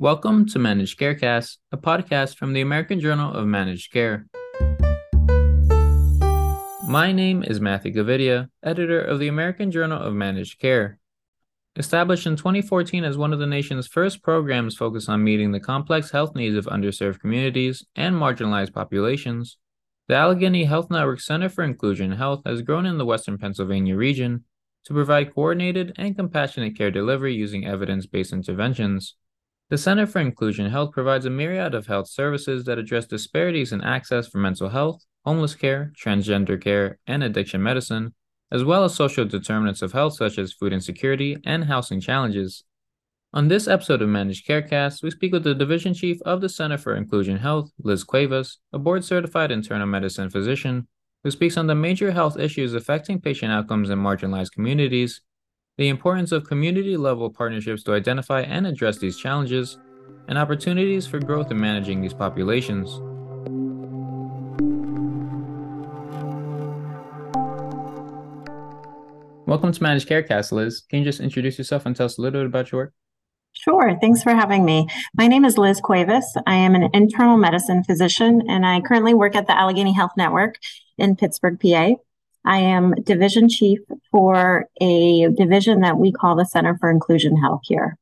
Welcome to Managed Carecast, a podcast from the American Journal of Managed Care. My name is Matthew Gavidia, editor of the American Journal of Managed Care. Established in 2014 as one of the nation's first programs focused on meeting the complex health needs of underserved communities and marginalized populations, the Allegheny Health Network Center for Inclusion Health has grown in the Western Pennsylvania region to provide coordinated and compassionate care delivery using evidence based interventions. The Center for Inclusion Health provides a myriad of health services that address disparities in access for mental health, homeless care, transgender care, and addiction medicine, as well as social determinants of health such as food insecurity and housing challenges. On this episode of Managed Carecast, we speak with the Division Chief of the Center for Inclusion Health, Liz Cuevas, a board certified internal medicine physician, who speaks on the major health issues affecting patient outcomes in marginalized communities the importance of community level partnerships to identify and address these challenges, and opportunities for growth in managing these populations. Welcome to Managed Care Carecast, Liz. Can you just introduce yourself and tell us a little bit about your work? Sure. Thanks for having me. My name is Liz Cuevas. I am an internal medicine physician, and I currently work at the Allegheny Health Network in Pittsburgh, PA. I am division chief for a division that we call the Center for Inclusion Health here.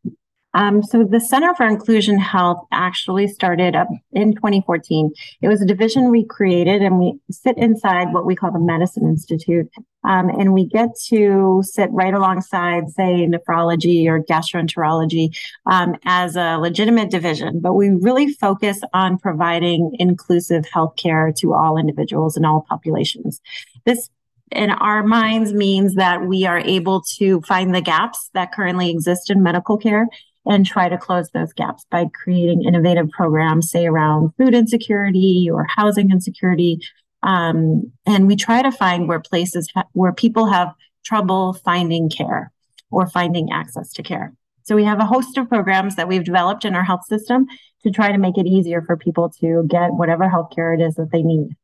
Um, so the Center for Inclusion Health actually started up in 2014. It was a division we created, and we sit inside what we call the Medicine Institute, um, and we get to sit right alongside, say, nephrology or gastroenterology um, as a legitimate division. But we really focus on providing inclusive healthcare to all individuals and all populations. This in our minds means that we are able to find the gaps that currently exist in medical care and try to close those gaps by creating innovative programs, say around food insecurity or housing insecurity. Um, and we try to find where places ha- where people have trouble finding care or finding access to care. So we have a host of programs that we've developed in our health system to try to make it easier for people to get whatever health care it is that they need.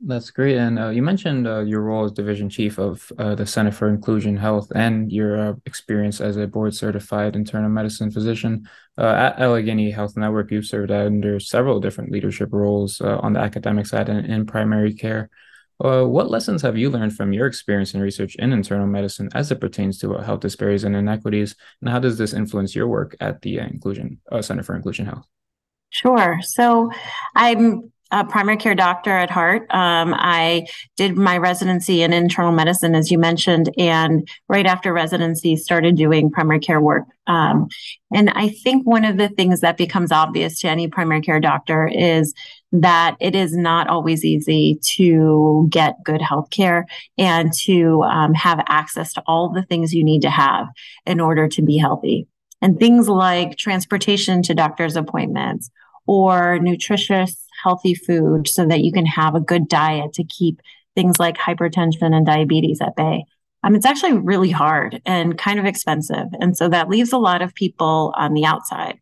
That's great. And uh, you mentioned uh, your role as division chief of uh, the Center for Inclusion Health and your uh, experience as a board certified internal medicine physician. Uh, at Allegheny Health Network, you've served under several different leadership roles uh, on the academic side and in primary care. what lessons have you learned from your experience and research in internal medicine as it pertains to health disparities and inequities? And how does this influence your work at the Inclusion Center for Inclusion Health? Sure. So I'm a primary care doctor at heart. Um, I did my residency in internal medicine, as you mentioned, and right after residency, started doing primary care work. Um, and I think one of the things that becomes obvious to any primary care doctor is that it is not always easy to get good health care and to um, have access to all the things you need to have in order to be healthy. And things like transportation to doctor's appointments or nutritious healthy food so that you can have a good diet to keep things like hypertension and diabetes at bay. Um, it's actually really hard and kind of expensive. And so that leaves a lot of people on the outside.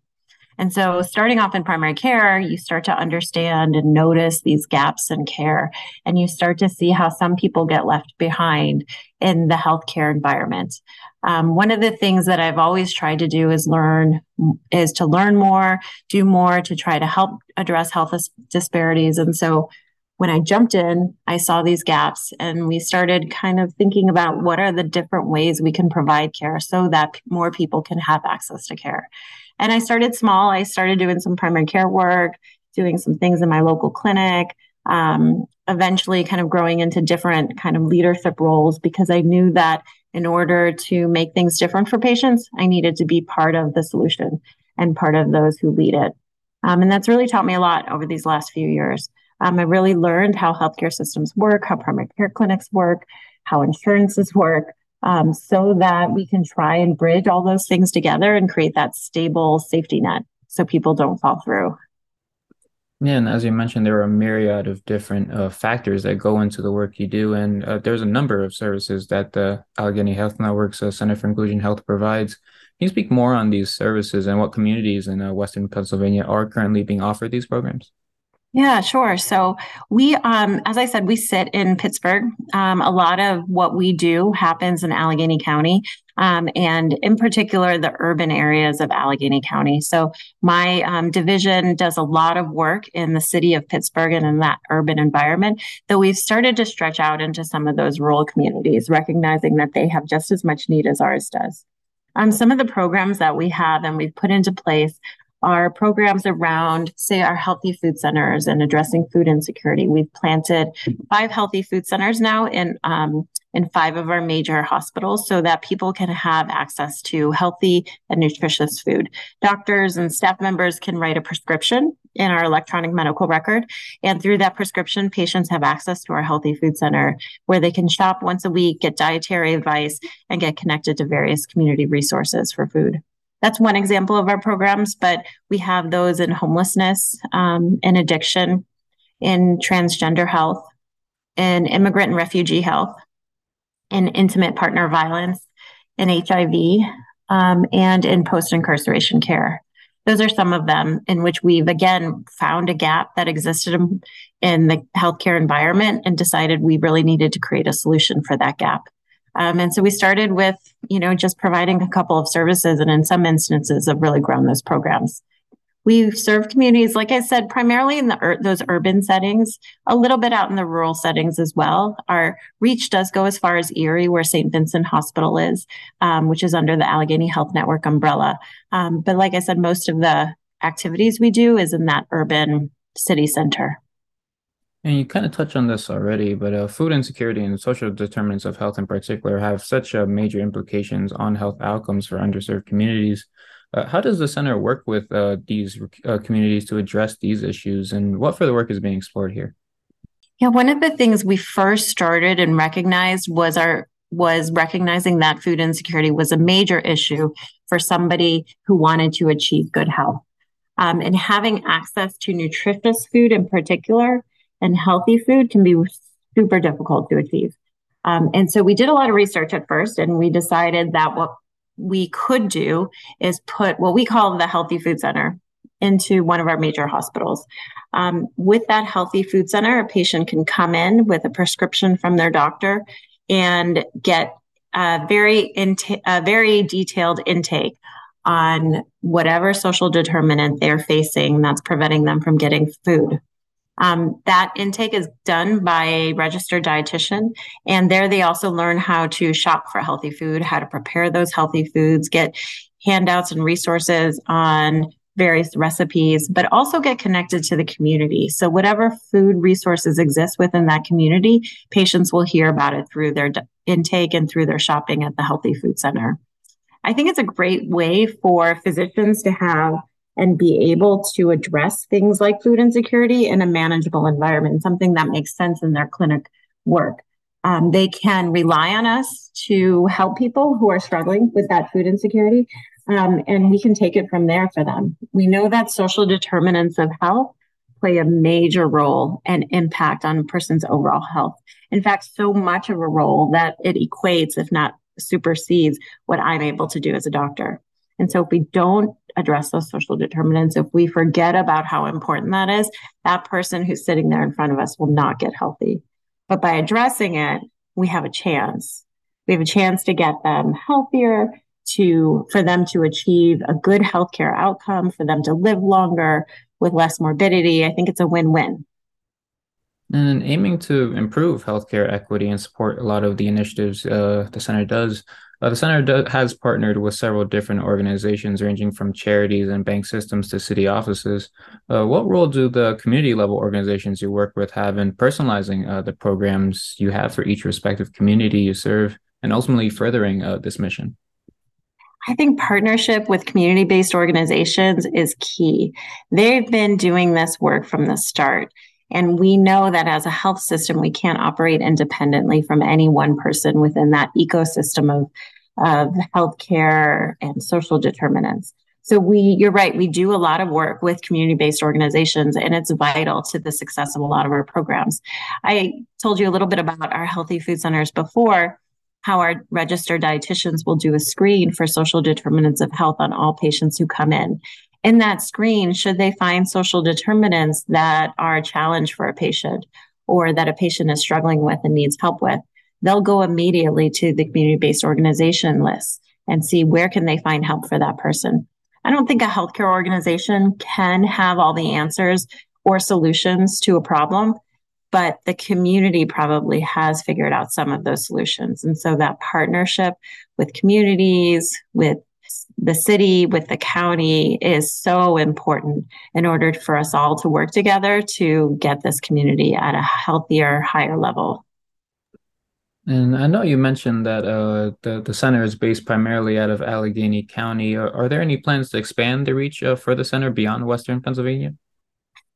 And so, starting off in primary care, you start to understand and notice these gaps in care, and you start to see how some people get left behind in the healthcare environment. Um, one of the things that I've always tried to do is learn, is to learn more, do more to try to help address health disparities. And so, when I jumped in, I saw these gaps and we started kind of thinking about what are the different ways we can provide care so that more people can have access to care. And I started small. I started doing some primary care work, doing some things in my local clinic, um, eventually kind of growing into different kind of leadership roles because I knew that in order to make things different for patients, I needed to be part of the solution and part of those who lead it. Um, and that's really taught me a lot over these last few years. Um, I really learned how healthcare systems work, how primary care clinics work, how insurances work, um, so that we can try and bridge all those things together and create that stable safety net so people don't fall through. Yeah, and as you mentioned, there are a myriad of different uh, factors that go into the work you do, and uh, there's a number of services that the Allegheny Health Network's uh, Center for Inclusion Health provides. Can you speak more on these services and what communities in uh, Western Pennsylvania are currently being offered these programs? Yeah, sure. So we, um, as I said, we sit in Pittsburgh. Um, a lot of what we do happens in Allegheny County, um, and in particular, the urban areas of Allegheny County. So my um, division does a lot of work in the city of Pittsburgh and in that urban environment. Though we've started to stretch out into some of those rural communities, recognizing that they have just as much need as ours does. Um, some of the programs that we have and we've put into place our programs around, say, our healthy food centers and addressing food insecurity. We've planted five healthy food centers now in um, in five of our major hospitals so that people can have access to healthy and nutritious food. Doctors and staff members can write a prescription in our electronic medical record. And through that prescription, patients have access to our healthy food center where they can shop once a week, get dietary advice, and get connected to various community resources for food that's one example of our programs, but we have those in homelessness, um, in addiction, in transgender health, in immigrant and refugee health, in intimate partner violence, in HIV, um, and in post incarceration care. Those are some of them in which we've again found a gap that existed in, in the healthcare environment and decided we really needed to create a solution for that gap. Um, and so we started with, you know, just providing a couple of services and in some instances have really grown those programs. We serve communities, like I said, primarily in the those urban settings, a little bit out in the rural settings as well. Our reach does go as far as Erie, where St. Vincent Hospital is, um, which is under the Allegheny Health Network umbrella. Um, but like I said, most of the activities we do is in that urban city center. And you kind of touched on this already, but uh, food insecurity and social determinants of health in particular have such uh, major implications on health outcomes for underserved communities. Uh, how does the center work with uh, these uh, communities to address these issues, and what further work is being explored here? Yeah, one of the things we first started and recognized was our was recognizing that food insecurity was a major issue for somebody who wanted to achieve good health. Um, and having access to nutritious food in particular and healthy food can be super difficult to achieve. Um, and so we did a lot of research at first, and we decided that what we could do is put what we call the Healthy Food Center into one of our major hospitals. Um, with that Healthy Food Center, a patient can come in with a prescription from their doctor and get a very, a very detailed intake on whatever social determinant they're facing that's preventing them from getting food. Um, that intake is done by a registered dietitian. And there they also learn how to shop for healthy food, how to prepare those healthy foods, get handouts and resources on various recipes, but also get connected to the community. So, whatever food resources exist within that community, patients will hear about it through their intake and through their shopping at the Healthy Food Center. I think it's a great way for physicians to have and be able to address things like food insecurity in a manageable environment, something that makes sense in their clinic work. Um, they can rely on us to help people who are struggling with that food insecurity, um, and we can take it from there for them. We know that social determinants of health play a major role and impact on a person's overall health. In fact, so much of a role that it equates, if not supersedes, what I'm able to do as a doctor. And so if we don't address those social determinants, if we forget about how important that is, that person who's sitting there in front of us will not get healthy. But by addressing it, we have a chance. We have a chance to get them healthier, to for them to achieve a good healthcare outcome, for them to live longer with less morbidity. I think it's a win-win. And aiming to improve healthcare equity and support a lot of the initiatives uh, the center does, uh, the center do- has partnered with several different organizations, ranging from charities and bank systems to city offices. Uh, what role do the community level organizations you work with have in personalizing uh, the programs you have for each respective community you serve, and ultimately furthering uh, this mission? I think partnership with community based organizations is key. They've been doing this work from the start. And we know that as a health system, we can't operate independently from any one person within that ecosystem of, of healthcare and social determinants. So we, you're right, we do a lot of work with community-based organizations and it's vital to the success of a lot of our programs. I told you a little bit about our healthy food centers before, how our registered dietitians will do a screen for social determinants of health on all patients who come in. In that screen, should they find social determinants that are a challenge for a patient or that a patient is struggling with and needs help with, they'll go immediately to the community-based organization list and see where can they find help for that person. I don't think a healthcare organization can have all the answers or solutions to a problem, but the community probably has figured out some of those solutions. And so that partnership with communities, with the city, with the county is so important in order for us all to work together to get this community at a healthier, higher level. And I know you mentioned that uh, the the center is based primarily out of Allegheny County. Are, are there any plans to expand the reach uh, for the center beyond Western Pennsylvania?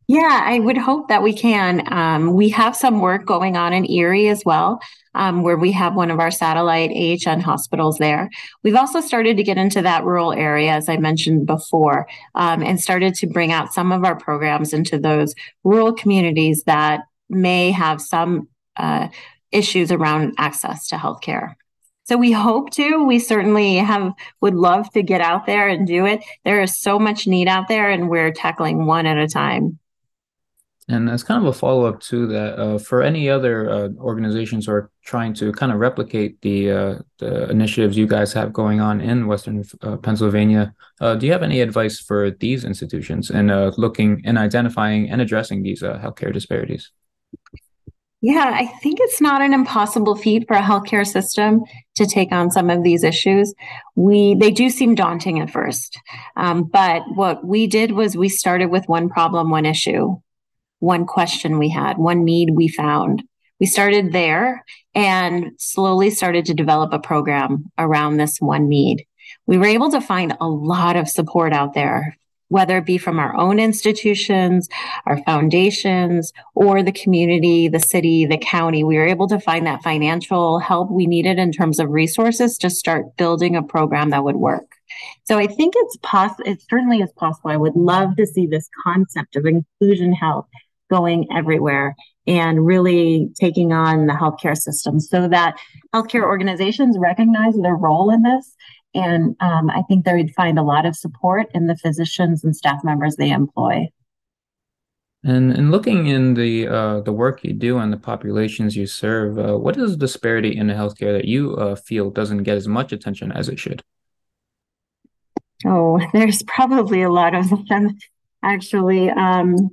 Yeah, I would hope that we can. Um, we have some work going on in Erie as well, um, where we have one of our satellite AHN hospitals there. We've also started to get into that rural area, as I mentioned before, um, and started to bring out some of our programs into those rural communities that may have some uh, issues around access to healthcare. So we hope to. We certainly have would love to get out there and do it. There is so much need out there, and we're tackling one at a time. And as kind of a follow up to that, uh, for any other uh, organizations who are trying to kind of replicate the, uh, the initiatives you guys have going on in Western uh, Pennsylvania, uh, do you have any advice for these institutions in uh, looking and identifying and addressing these healthcare disparities? Yeah, I think it's not an impossible feat for a healthcare system to take on some of these issues. We they do seem daunting at first, um, but what we did was we started with one problem, one issue, one question we had, one need we found. We started there and slowly started to develop a program around this one need. We were able to find a lot of support out there whether it be from our own institutions, our foundations, or the community, the city, the county, we were able to find that financial help we needed in terms of resources to start building a program that would work. So I think it's possible, it certainly is possible. I would love to see this concept of inclusion health going everywhere and really taking on the healthcare system so that healthcare organizations recognize their role in this and um, I think they would find a lot of support in the physicians and staff members they employ. And in looking in the uh, the work you do and the populations you serve, uh, what is the disparity in the healthcare that you uh, feel doesn't get as much attention as it should? Oh, there's probably a lot of them, actually. Um,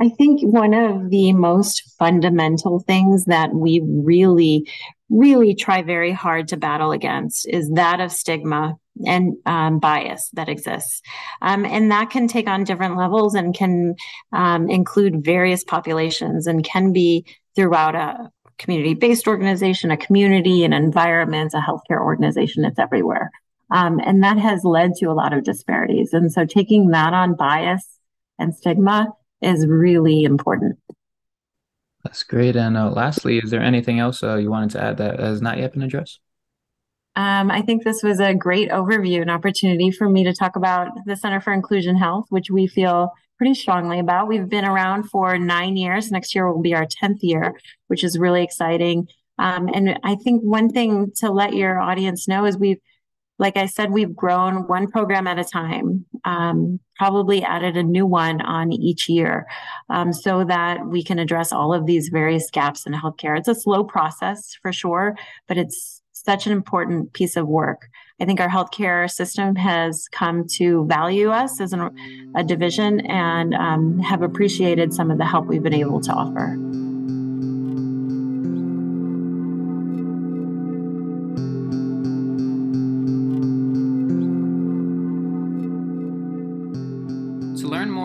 I think one of the most fundamental things that we really, really try very hard to battle against is that of stigma and um, bias that exists. Um, and that can take on different levels and can um, include various populations and can be throughout a community based organization, a community, an environment, a healthcare organization. It's everywhere. Um, and that has led to a lot of disparities. And so taking that on bias and stigma is really important. That's great. And uh, lastly, is there anything else uh, you wanted to add that has not yet been addressed? Um, I think this was a great overview, and opportunity for me to talk about the Center for Inclusion Health, which we feel pretty strongly about. We've been around for nine years. Next year will be our 10th year, which is really exciting. Um, and I think one thing to let your audience know is we've like I said, we've grown one program at a time, um, probably added a new one on each year um, so that we can address all of these various gaps in healthcare. It's a slow process for sure, but it's such an important piece of work. I think our healthcare system has come to value us as an, a division and um, have appreciated some of the help we've been able to offer.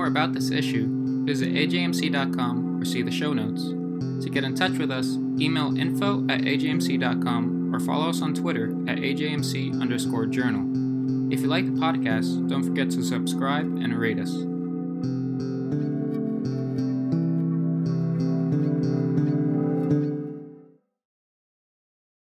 More about this issue, visit ajmc.com or see the show notes. To get in touch with us, email info at ajmc.com or follow us on Twitter at ajmc underscore journal. If you like the podcast, don't forget to subscribe and rate us.